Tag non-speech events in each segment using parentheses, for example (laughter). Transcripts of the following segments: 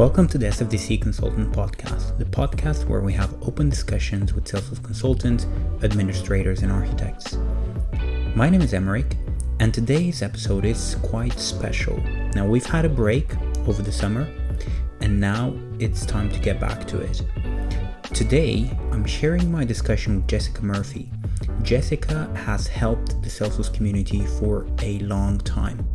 Welcome to the SFDC Consultant Podcast, the podcast where we have open discussions with Salesforce consultants, administrators, and architects. My name is Emeric, and today's episode is quite special. Now, we've had a break over the summer, and now it's time to get back to it. Today, I'm sharing my discussion with Jessica Murphy. Jessica has helped the Salesforce community for a long time.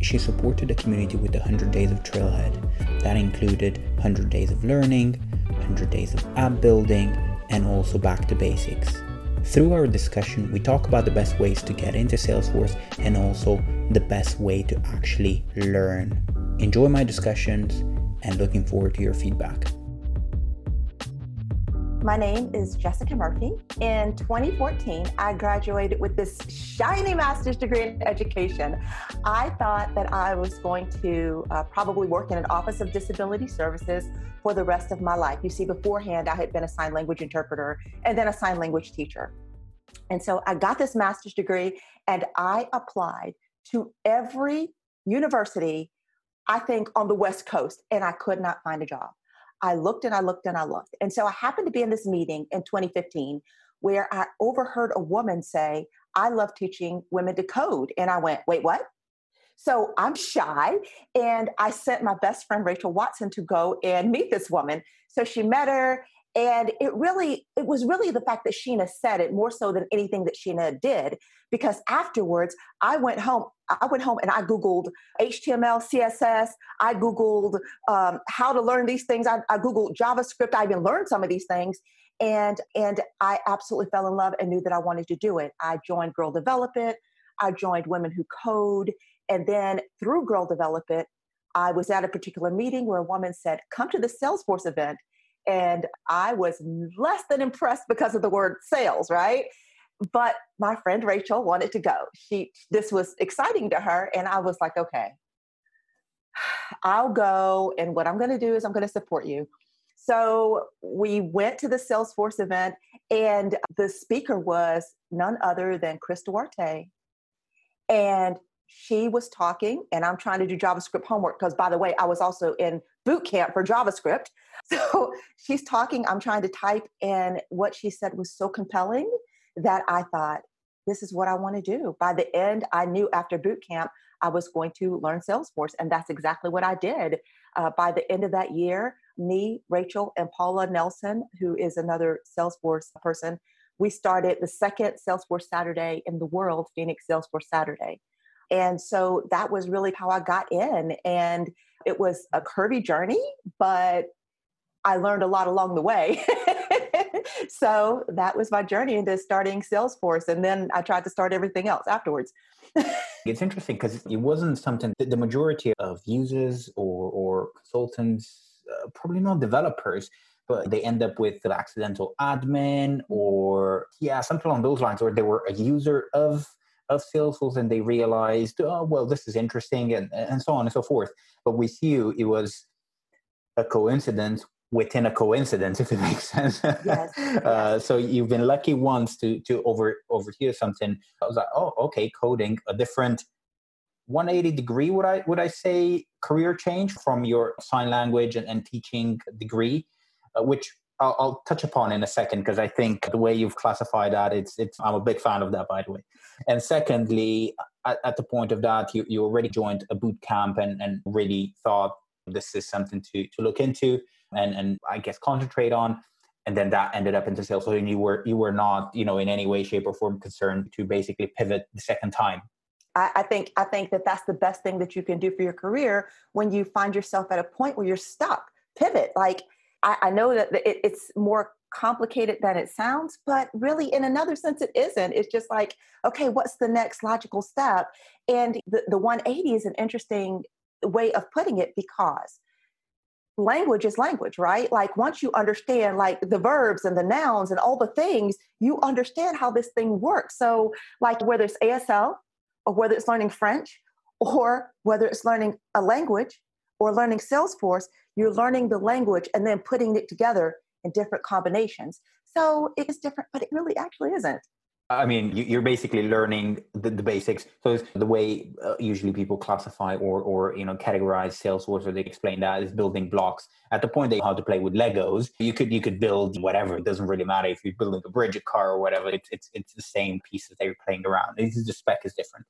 She supported the community with the 100 Days of Trailhead. That included 100 Days of Learning, 100 Days of App Building, and also Back to Basics. Through our discussion, we talk about the best ways to get into Salesforce and also the best way to actually learn. Enjoy my discussions and looking forward to your feedback. My name is Jessica Murphy. In 2014, I graduated with this shiny master's degree in education. I thought that I was going to uh, probably work in an Office of Disability Services for the rest of my life. You see, beforehand, I had been a sign language interpreter and then a sign language teacher. And so I got this master's degree and I applied to every university, I think, on the West Coast, and I could not find a job. I looked and I looked and I looked. And so I happened to be in this meeting in 2015 where I overheard a woman say, I love teaching women to code. And I went, wait, what? So I'm shy. And I sent my best friend, Rachel Watson, to go and meet this woman. So she met her and it really it was really the fact that sheena said it more so than anything that sheena did because afterwards i went home i went home and i googled html css i googled um, how to learn these things I, I googled javascript i even learned some of these things and and i absolutely fell in love and knew that i wanted to do it. I joined girl develop it i joined women who code and then through girl develop it i was at a particular meeting where a woman said come to the salesforce event and I was less than impressed because of the word sales, right? But my friend Rachel wanted to go. She this was exciting to her and I was like, okay. (sighs) I'll go and what I'm going to do is I'm going to support you. So we went to the Salesforce event and the speaker was none other than Chris Duarte. And she was talking and I'm trying to do JavaScript homework because by the way, I was also in boot camp for JavaScript. (laughs) So she's talking, I'm trying to type, and what she said was so compelling that I thought, this is what I want to do. By the end, I knew after boot camp, I was going to learn Salesforce, and that's exactly what I did. Uh, by the end of that year, me, Rachel, and Paula Nelson, who is another Salesforce person, we started the second Salesforce Saturday in the world, Phoenix Salesforce Saturday. And so that was really how I got in. And it was a curvy journey, but I learned a lot along the way. (laughs) so that was my journey into starting Salesforce. And then I tried to start everything else afterwards. (laughs) it's interesting because it wasn't something that the majority of users or, or consultants, uh, probably not developers, but they end up with an accidental admin or, yeah, something along those lines, or they were a user of of Salesforce and they realized, oh, well, this is interesting and, and so on and so forth. But with you, it was a coincidence within a coincidence, (laughs) if it makes sense. Yes. (laughs) uh, so you've been lucky once to to over overhear something. I was like, oh, okay, coding, a different 180 degree would I would I say career change from your sign language and, and teaching degree, uh, which I'll, I'll, touch upon in a second because I think the way you've classified that it's it's I'm a big fan of that by the way. And secondly, at, at the point of that, you you already joined a boot camp and and really thought this is something to to look into and and I guess concentrate on. And then that ended up into sales. So you were you were not you know in any way, shape, or form concerned to basically pivot the second time. I, I think I think that that's the best thing that you can do for your career when you find yourself at a point where you're stuck. Pivot. Like I, I know that it, it's more complicated than it sounds, but really, in another sense, it isn't. It's just like, okay, what's the next logical step? And the, the 180 is an interesting way of putting it because language is language, right? Like once you understand like the verbs and the nouns and all the things, you understand how this thing works. So like whether it's ASL or whether it's learning French or whether it's learning a language or learning Salesforce, you're learning the language and then putting it together in different combinations. So it is different, but it really actually isn't. I mean, you're basically learning the, the basics. So the way uh, usually people classify or, or you know categorize Salesforce, or they explain that is building blocks. At the point they how to play with Legos, you could you could build whatever. It doesn't really matter if you're building a bridge, a car, or whatever. It's it's it's the same pieces that you're playing around. It's the spec is different.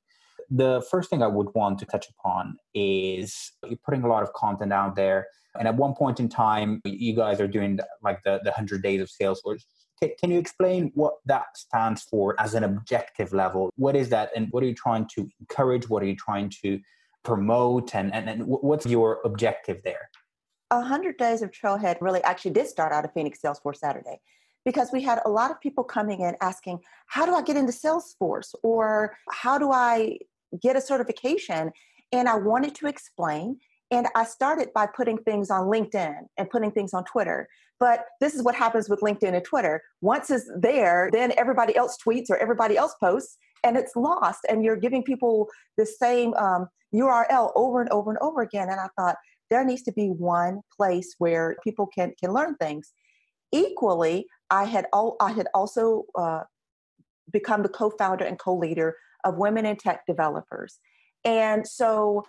The first thing I would want to touch upon is you're putting a lot of content out there. And at one point in time, you guys are doing like the, the 100 days of Salesforce can you explain what that stands for as an objective level? What is that, and what are you trying to encourage? What are you trying to promote, and and, and what's your objective there? A hundred days of Trailhead really actually did start out of Phoenix Salesforce Saturday because we had a lot of people coming in asking, "How do I get into Salesforce?" or "How do I get a certification?" And I wanted to explain and I started by putting things on LinkedIn and putting things on Twitter. But this is what happens with LinkedIn and Twitter. Once it's there, then everybody else tweets or everybody else posts, and it's lost. And you're giving people the same um, URL over and over and over again. And I thought there needs to be one place where people can can learn things. Equally, I had all I had also uh, become the co-founder and co-leader of Women in Tech Developers, and so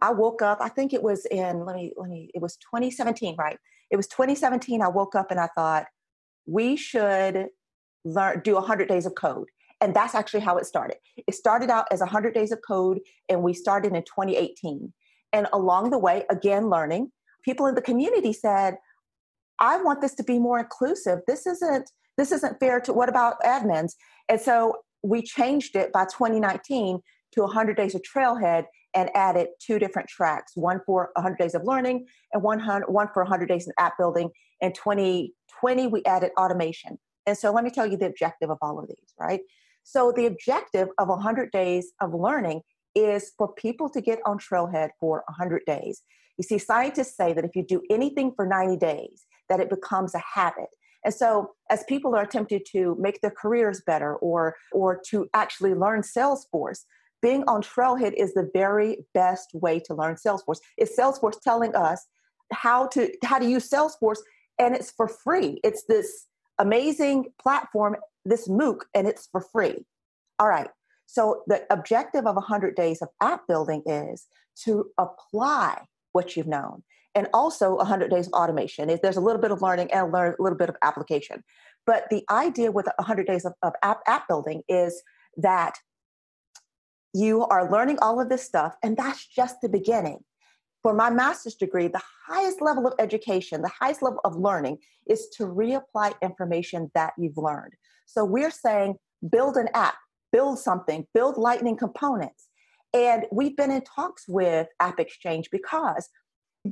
I woke up, I think it was in, let me, let me, it was 2017, right? It was 2017. I woke up and I thought, we should learn, do 100 days of code. And that's actually how it started. It started out as 100 days of code, and we started in 2018. And along the way, again, learning, people in the community said, I want this to be more inclusive. This isn't this isn't fair to what about admins? And so we changed it by 2019 to 100 days of trailhead and added two different tracks one for 100 days of learning and one, one for 100 days in app building. In 2020 we added automation. And so let me tell you the objective of all of these right? So the objective of 100 days of learning is for people to get on trailhead for 100 days. You see scientists say that if you do anything for 90 days that it becomes a habit and so as people are attempting to make their careers better or or to actually learn salesforce being on Trailhead is the very best way to learn Salesforce. It's Salesforce telling us how to how to use Salesforce, and it's for free. It's this amazing platform, this MOOC, and it's for free. All right. So the objective of 100 days of app building is to apply what you've known, and also 100 days of automation. There's a little bit of learning and a little bit of application. But the idea with 100 days of, of app, app building is that you are learning all of this stuff, and that's just the beginning. For my master's degree, the highest level of education, the highest level of learning is to reapply information that you've learned. So we're saying build an app, build something, build lightning components. And we've been in talks with App Exchange because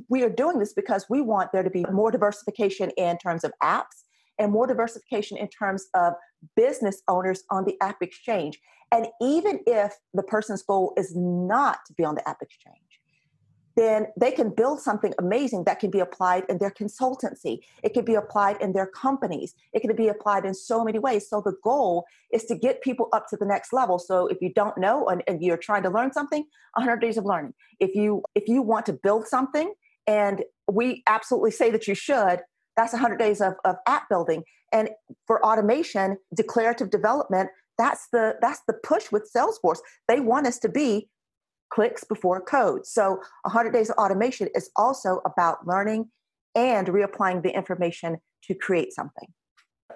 we are doing this because we want there to be more diversification in terms of apps and more diversification in terms of business owners on the App Exchange. And even if the person's goal is not to be on the App Exchange, then they can build something amazing that can be applied in their consultancy. It can be applied in their companies. It can be applied in so many ways. So the goal is to get people up to the next level. So if you don't know and, and you're trying to learn something, 100 days of learning. If you if you want to build something, and we absolutely say that you should, that's 100 days of, of app building. And for automation, declarative development, that's the that's the push with salesforce they want us to be clicks before code so 100 days of automation is also about learning and reapplying the information to create something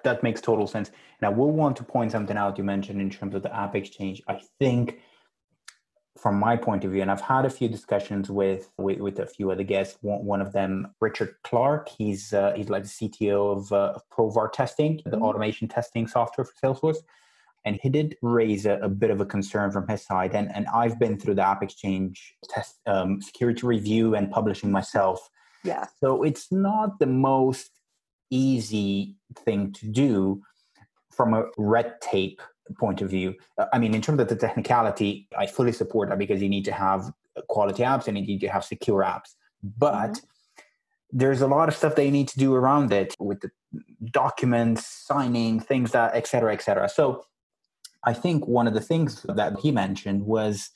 that makes total sense and i will want to point something out you mentioned in terms of the app exchange i think from my point of view, and I've had a few discussions with with, with a few other guests. One, one of them, Richard Clark, he's uh, he's like the CTO of, uh, of Provar Testing, the mm-hmm. automation testing software for Salesforce and he did raise a, a, bit of a concern from his side. And, and i've been through the app exchange test um, security review and publishing myself. Yeah. So it's not the most easy thing to do from a red tape point of view. Uh, i mean in terms of the technicality i fully support that because you need to have quality apps and you need to have secure apps. But mm-hmm. there's a lot of stuff that you need to do around it with the documents signing things that et cetera et cetera. So I think one of the things that he mentioned was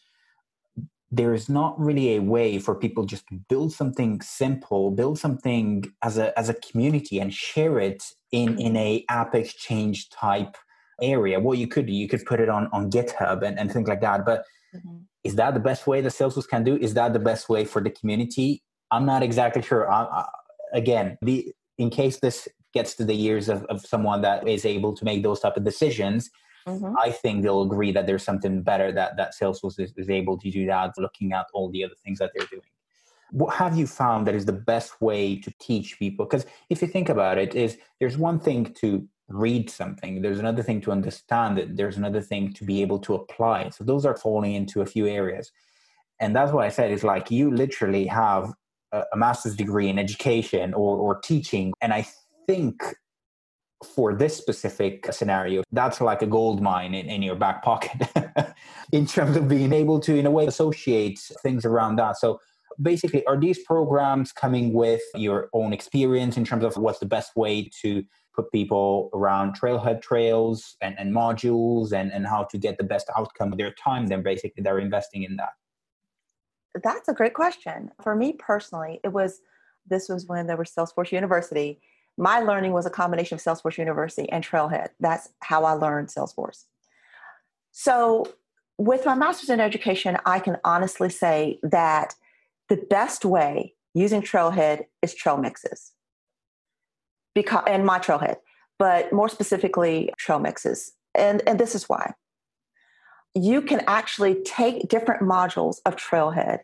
there is not really a way for people just to build something simple, build something as a as a community and share it in in a app exchange type area. What you could you could put it on, on GitHub and, and things like that. But mm-hmm. is that the best way that Salesforce can do? Is that the best way for the community? I'm not exactly sure. I, I, again, the in case this gets to the ears of, of someone that is able to make those type of decisions, mm-hmm. I think they'll agree that there's something better that, that Salesforce is, is able to do that, looking at all the other things that they're doing. What have you found that is the best way to teach people? Because if you think about it, is there's one thing to read something, there's another thing to understand it, there's another thing to be able to apply. So those are falling into a few areas. And that's why I said it's like you literally have a, a master's degree in education or, or teaching. And I think for this specific scenario, that's like a gold mine in, in your back pocket (laughs) in terms of being able to, in a way, associate things around that. So basically, are these programs coming with your own experience in terms of what's the best way to put people around trailhead trails and, and modules and, and how to get the best outcome of their time? Then basically, they're investing in that. That's a great question. For me personally, it was this was when there was Salesforce University my learning was a combination of Salesforce University and Trailhead. That's how I learned Salesforce. So, with my master's in education, I can honestly say that the best way using Trailhead is trail mixes. Because and my Trailhead, but more specifically trail mixes. And and this is why. You can actually take different modules of Trailhead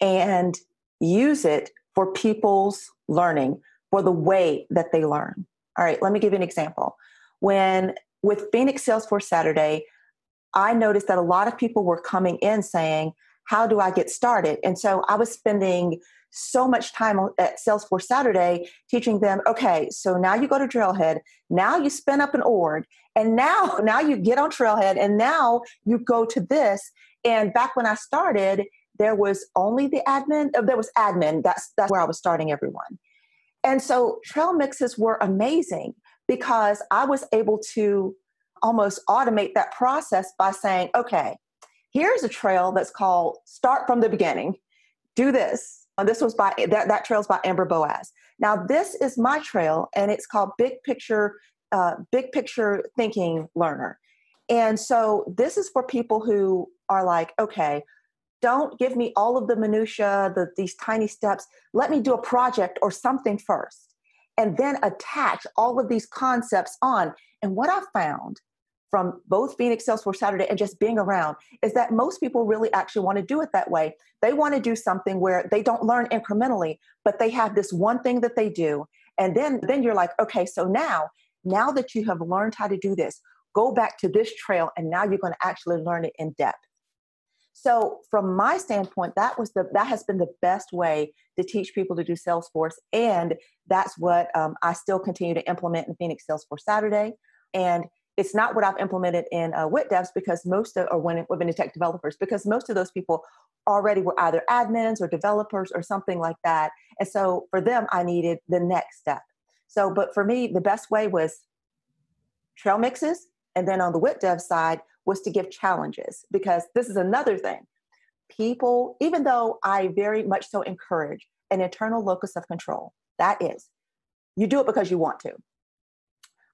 and use it for people's learning for the way that they learn. All right, let me give you an example. When with Phoenix Salesforce Saturday, I noticed that a lot of people were coming in saying, How do I get started? And so I was spending so much time at Salesforce Saturday teaching them, okay, so now you go to Trailhead, now you spin up an org, and now (laughs) now you get on Trailhead, and now you go to this. And back when I started, there was only the admin, uh, there was admin. That's that's where I was starting everyone. And so trail mixes were amazing because I was able to almost automate that process by saying, okay, here's a trail that's called Start from the Beginning. Do this. And this was by that, that trail's by Amber Boaz. Now, this is my trail, and it's called Big Picture, uh, Big Picture Thinking Learner. And so this is for people who are like, okay, don't give me all of the minutia the, these tiny steps. Let me do a project or something first and then attach all of these concepts on. And what i found from both phoenix salesforce saturday and just being around is that most people really actually want to do it that way. They want to do something where they don't learn incrementally but they have this one thing that they do. And then then you're like okay so now now that you have learned how to do this go back to this trail and now you're going to actually learn it in depth so from my standpoint, that was the that has been the best way to teach people to do Salesforce, and that's what um, I still continue to implement in Phoenix Salesforce Saturday. And it's not what I've implemented in uh, WIT devs because most of, or when women tech developers, because most of those people already were either admins or developers or something like that. And so for them, I needed the next step. So, but for me, the best way was trail mixes. And then on the WIT dev side, was to give challenges because this is another thing. People, even though I very much so encourage an internal locus of control, that is, you do it because you want to.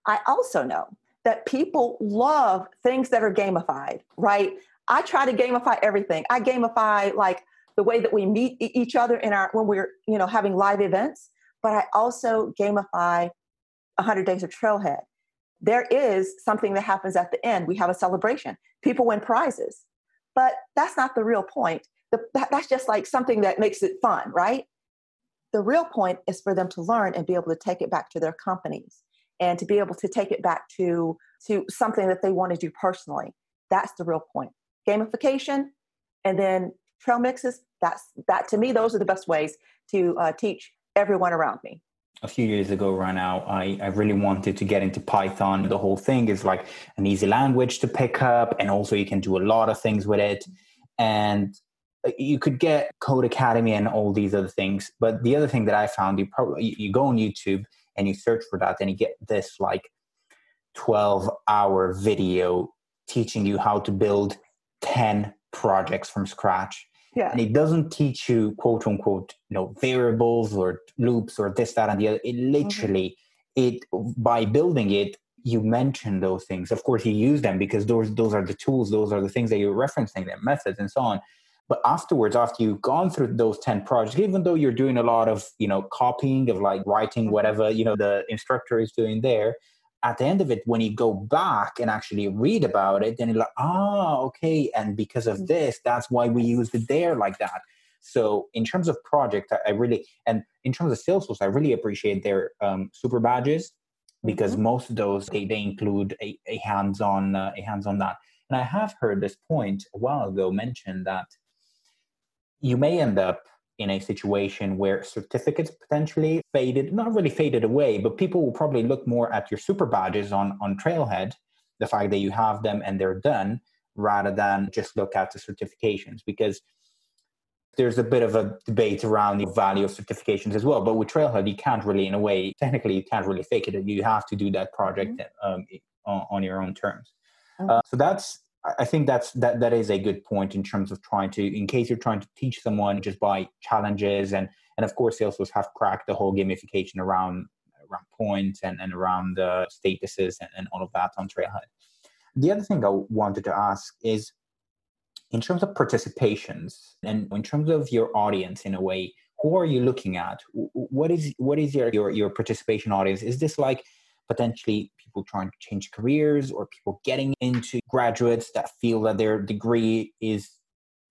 I also know that people love things that are gamified, right? I try to gamify everything. I gamify like the way that we meet each other in our when we're, you know, having live events, but I also gamify 100 days of trailhead there is something that happens at the end. We have a celebration. People win prizes. But that's not the real point. The, that, that's just like something that makes it fun, right? The real point is for them to learn and be able to take it back to their companies and to be able to take it back to, to something that they want to do personally. That's the real point. Gamification and then trail mixes, that's that to me, those are the best ways to uh, teach everyone around me a few years ago right now I, I really wanted to get into python. The whole thing is like an easy language to pick up and also you can do a lot of things with it. And uh, you could get Codecademy and all these other things but the other thing that i found you probably you go on youtube and you search for that and you get this like 12 hour video teaching you how to build 10 projects from scratch yeah. And it doesn't teach you quote unquote, you know, variables or loops or this, that, and the other. It mm-hmm. literally, mm-hmm. it by building it, you mention those things. Of course, you use them because those those are the tools, those are the things that you're referencing, their methods and so on. But afterwards, after you've gone through those 10 projects, even though you're doing a lot of, you know, copying of like writing mm-hmm. whatever, you know, the instructor is doing there, at the end of it, when you go back and actually read about it, then you're like, ah, okay. And because of mm-hmm. this, that's why we used it there like that. So in terms of project, I really, and in terms of Salesforce, I really appreciate their um, super badges because mm-hmm. most of those, they, they include a, a hands-on, uh, a hands-on that. And I have heard this point a while ago mentioned that you may end up in a situation where certificates potentially faded, not really faded away, but people will probably look more at your super badges on, on Trailhead, the fact that you have them and they're done, rather than just look at the certifications. Because there's a bit of a debate around the value of certifications as well. But with Trailhead, you can't really, in a way, technically, you can't really fake it. You have to do that project mm-hmm. um, on, on, your own terms. Mm-hmm. Uh, so that's I think that's that that is a good point in terms of trying to, in case you're trying to teach someone just by challenges and and of course Salesforce have cracked the whole gamification around around points and, and around the statuses and, and all of that on Trailhead. The other thing I wanted to ask is in terms of participations and in terms of your audience in a way, who are you looking at? What is what is your your, your participation audience? Is this like potentially people trying to change careers or people getting into graduates that feel that their degree is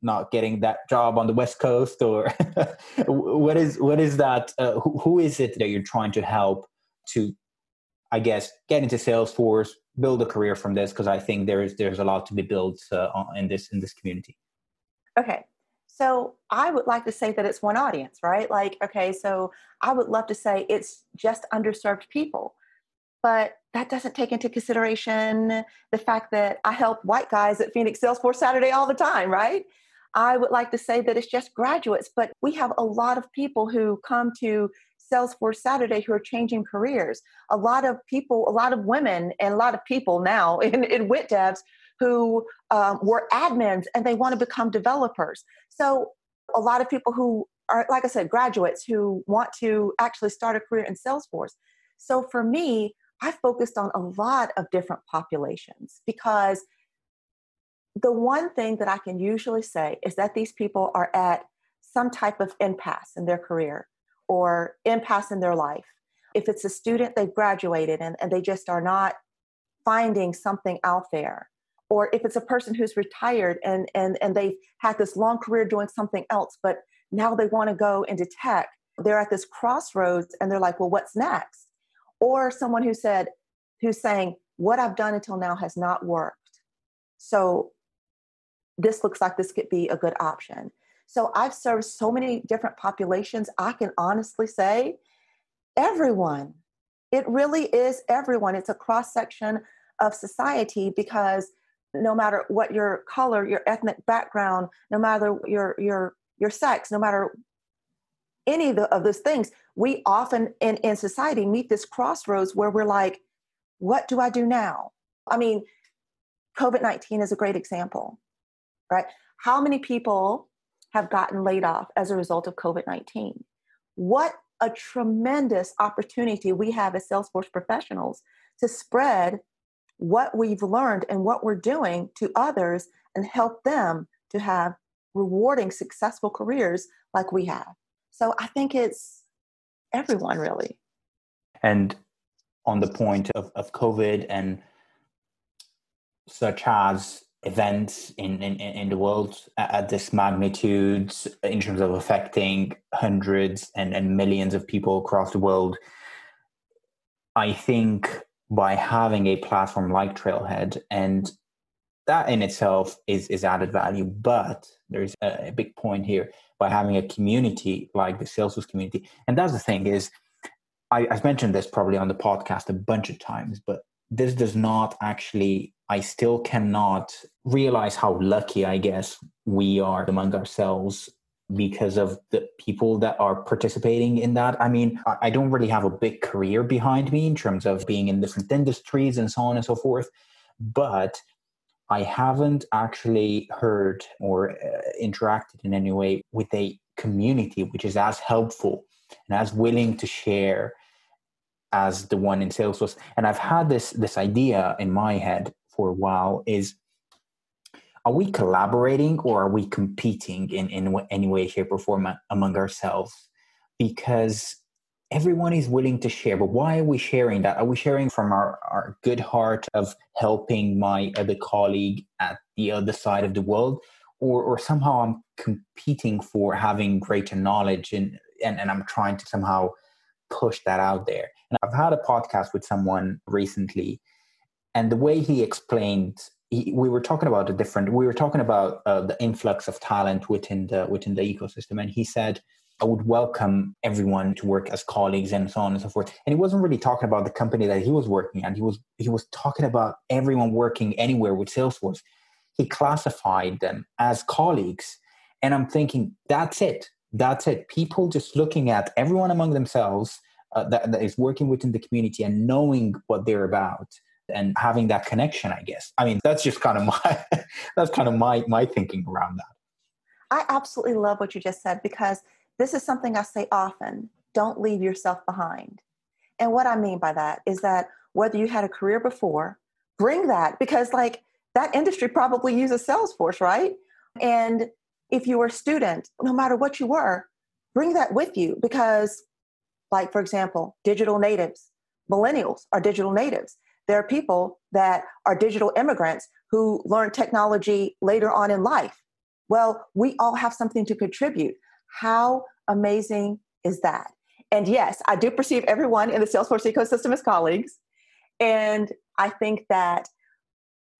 not getting that job on the west coast or (laughs) what is what is that uh, who, who is it that you're trying to help to i guess get into salesforce build a career from this? Because i think there's there's a lot to be built uh, in this in this community. Okay. So I would like to say that it's one audience, right? Like, okay, so I would love to say it's just underserved people but that doesn't take into consideration the fact that I help white guys at Phoenix Salesforce Saturday all the time, right? I would like to say that it's just graduates, but we have a lot of people who come to Salesforce Saturday who are changing careers. A lot of people, a lot of women, and a lot of people now (laughs) in, in WIT devs who um, were admins and they want to become developers. So, a lot of people who are, like I said, graduates who want to actually start a career in Salesforce. So, for me, I focused on a lot of different populations because the one thing that I can usually say is that these people are at some type of impasse in their career or impasse in their life. If it's a student, they've graduated and, and they just are not finding something out there. Or if it's a person who's retired and, and, and they've had this long career doing something else, but now they want to go into tech, they're at this crossroads and they're like, well, what's next? Or someone who said who's saying what i've done until now has not worked. So this looks like this could be a good option. So i've served so many different populations. I can honestly say everyone it really is everyone. It's a cross section of society because no matter what your color your ethnic background no matter your your your sex no matter any of, the, of those things, we often in, in society meet this crossroads where we're like, what do I do now? I mean, COVID 19 is a great example, right? How many people have gotten laid off as a result of COVID 19? What a tremendous opportunity we have as Salesforce professionals to spread what we've learned and what we're doing to others and help them to have rewarding, successful careers like we have. So I think it's everyone really. And on the point of, of COVID and such as events in, in, in the world at this magnitude in terms of affecting hundreds and, and millions of people across the world, I think by having a platform like Trailhead and that in itself is, is added value, but there's a, a big point here by having a community like the Salesforce community. And that's the thing is, I, I've mentioned this probably on the podcast a bunch of times, but this does not actually i still cannot realize how lucky i guess we are among ourselves because of the people that are participating in that i mean i don't really have a big career behind me in terms of being in different industries and so on and so forth but I haven't actually heard or uh, interacted in any way with a community which is as helpful and as willing to share as the one in Salesforce. And I've had this this idea in my head for a while is are we collaborating or are we competing in, in any way, shape, or form among ourselves? Because everyone is willing to share, but why are we sharing that? Are we sharing from our, our good heart of helping my other colleague at the other side of the world? Or, or somehow I'm competing for having greater knowledge and, and, and I'm trying to somehow push that out there. And I've had a podcast with someone recently, and the way he explained, he, we were talking about a different. We were talking about uh, the influx of talent within the within the ecosystem, and he said. I would welcome everyone to work as colleagues and so on and so forth. And he wasn't really talking about the company that he was working at. He was he was talking about everyone working anywhere with Salesforce. He classified them as colleagues. And I'm thinking, that's it. That's it. People just looking at everyone among themselves uh, that, that is working within the community and knowing what they're about and having that connection i guess i mean that's just kind of (laughs) my that's kind of my my thinking around that i absolutely love what you just said because this is something i say often don't leave yourself behind. And what i mean by that is that whether you had a career before bring that because like that industry probably uses salesforce right? And if you were a student no matter what you were bring that with you because like for example digital natives millennials are digital natives. There are people that are digital immigrants who learn technology later on in life. Well we all have something to contribute how amazing is that? And yes i do perceive everyone in the salesforce ecosystem as colleagues. And i think that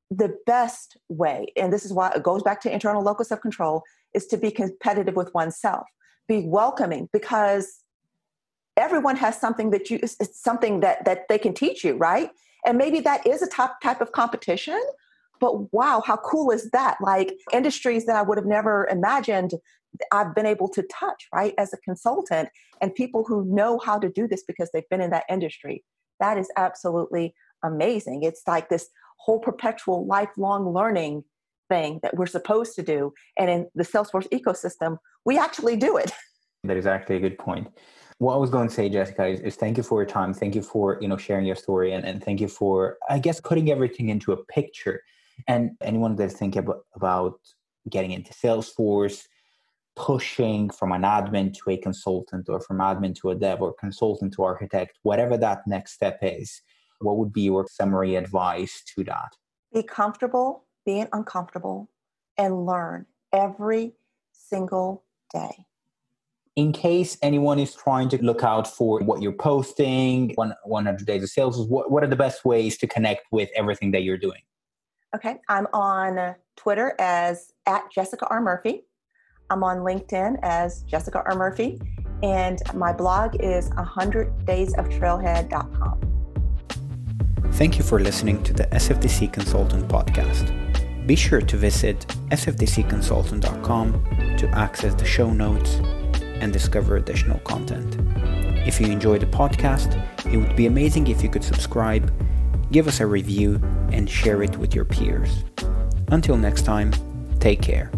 the best way and this is why it goes back to internal locus of control is to be competitive with oneself be welcoming because everyone has something that you something that that they can teach you right? And maybe that is a top type of competition but wow how cool is that? Like industries that i would have never imagined i've been able to touch right as a consultant and people who know how to do this because they've been in that industry. That is absolutely amazing. It's like this whole perpetual lifelong learning thing that we're supposed to do. And in the salesforce ecosystem we actually do it. (laughs) That is actually a good point. What I was going to say, Jessica, is, is, thank you for your time. Thank you for you know sharing your story, and, and thank you for I guess putting everything into a picture. And anyone that's thinking about, about getting into Salesforce, pushing from an admin to a consultant, or from admin to a dev, or consultant to architect, whatever that next step is, what would be your summary advice to that? Be comfortable being uncomfortable, and learn every single day in case anyone is trying to look out for what you're posting, 100 days of sales, what, what are the best ways to connect with everything that you're doing? Okay, I'm on Twitter as at Jessica R. Murphy. I'm on LinkedIn as Jessica R. Murphy. And my blog is 100daysoftrailhead.com. Thank you for listening to the SFDC Consultant podcast. Be sure to visit sfdcconsultant.com to access the show notes and discover additional content. If you enjoy the podcast, it would be amazing if you could subscribe, give us a review, and share it with your peers. Until next time, take care.